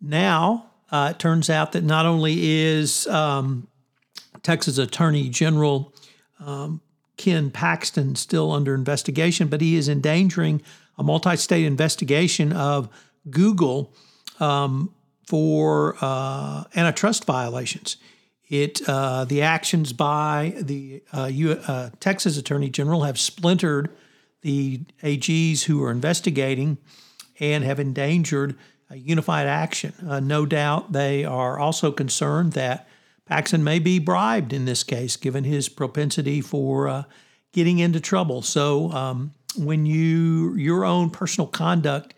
Now, uh, it turns out that not only is um, Texas Attorney General um, Ken Paxton still under investigation, but he is endangering a multi state investigation of Google um, for uh, antitrust violations. It uh, the actions by the uh, U, uh, Texas Attorney General have splintered the AGs who are investigating and have endangered unified action. Uh, no doubt they are also concerned that Paxton may be bribed in this case, given his propensity for uh, getting into trouble. So um, when you your own personal conduct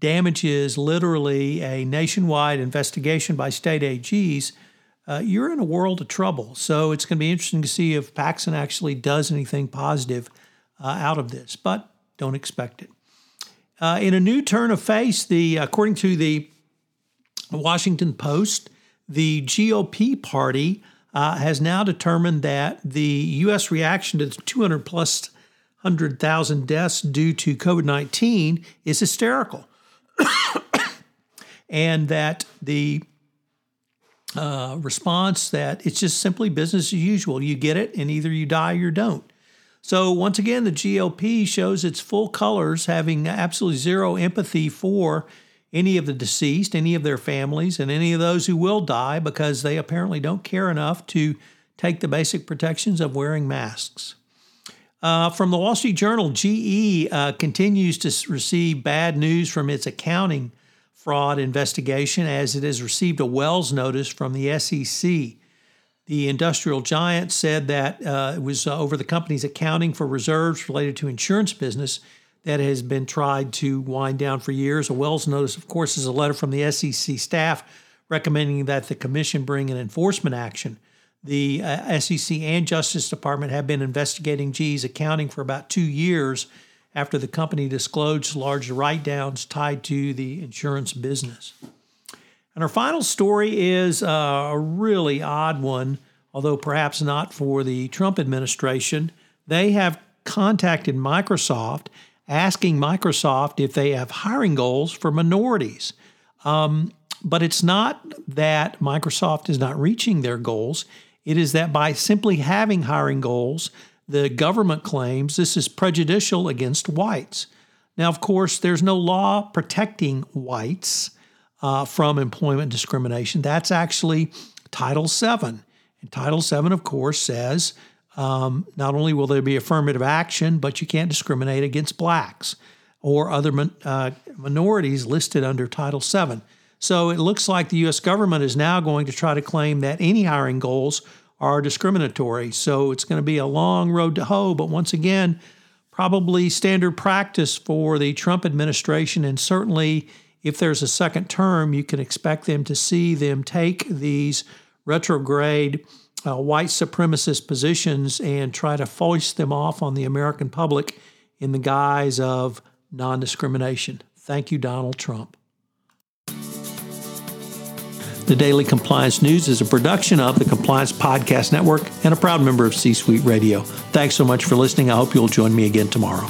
damages literally a nationwide investigation by state AGs, uh, you're in a world of trouble. So it's going to be interesting to see if Paxton actually does anything positive uh, out of this, but don't expect it. Uh, in a new turn of face, the according to the Washington Post, the GOP party uh, has now determined that the U.S. reaction to the 200 plus 100,000 deaths due to COVID 19 is hysterical. and that the uh, response that it's just simply business as usual. You get it, and either you die or you don't. So, once again, the GOP shows its full colors, having absolutely zero empathy for any of the deceased, any of their families, and any of those who will die because they apparently don't care enough to take the basic protections of wearing masks. Uh, from the Wall Street Journal, GE uh, continues to receive bad news from its accounting fraud investigation as it has received a Wells notice from the SEC. The industrial giant said that uh, it was uh, over the company's accounting for reserves related to insurance business that has been tried to wind down for years. A Wells notice, of course, is a letter from the SEC staff recommending that the commission bring an enforcement action. The uh, SEC and Justice Department have been investigating GE's accounting for about two years after the company disclosed large write downs tied to the insurance business. And our final story is uh, a really odd one, although perhaps not for the Trump administration. They have contacted Microsoft asking Microsoft if they have hiring goals for minorities. Um, but it's not that Microsoft is not reaching their goals. It is that by simply having hiring goals, the government claims this is prejudicial against whites. Now, of course, there's no law protecting whites uh, from employment discrimination. That's actually Title VII. And Title VII, of course, says um, not only will there be affirmative action, but you can't discriminate against blacks or other min- uh, minorities listed under Title VII. So it looks like the U.S. government is now going to try to claim that any hiring goals are discriminatory. So it's going to be a long road to hoe. But once again, probably standard practice for the Trump administration and certainly if there's a second term, you can expect them to see them take these retrograde uh, white supremacist positions and try to foist them off on the American public in the guise of non discrimination. Thank you, Donald Trump. The Daily Compliance News is a production of the Compliance Podcast Network and a proud member of C Suite Radio. Thanks so much for listening. I hope you'll join me again tomorrow.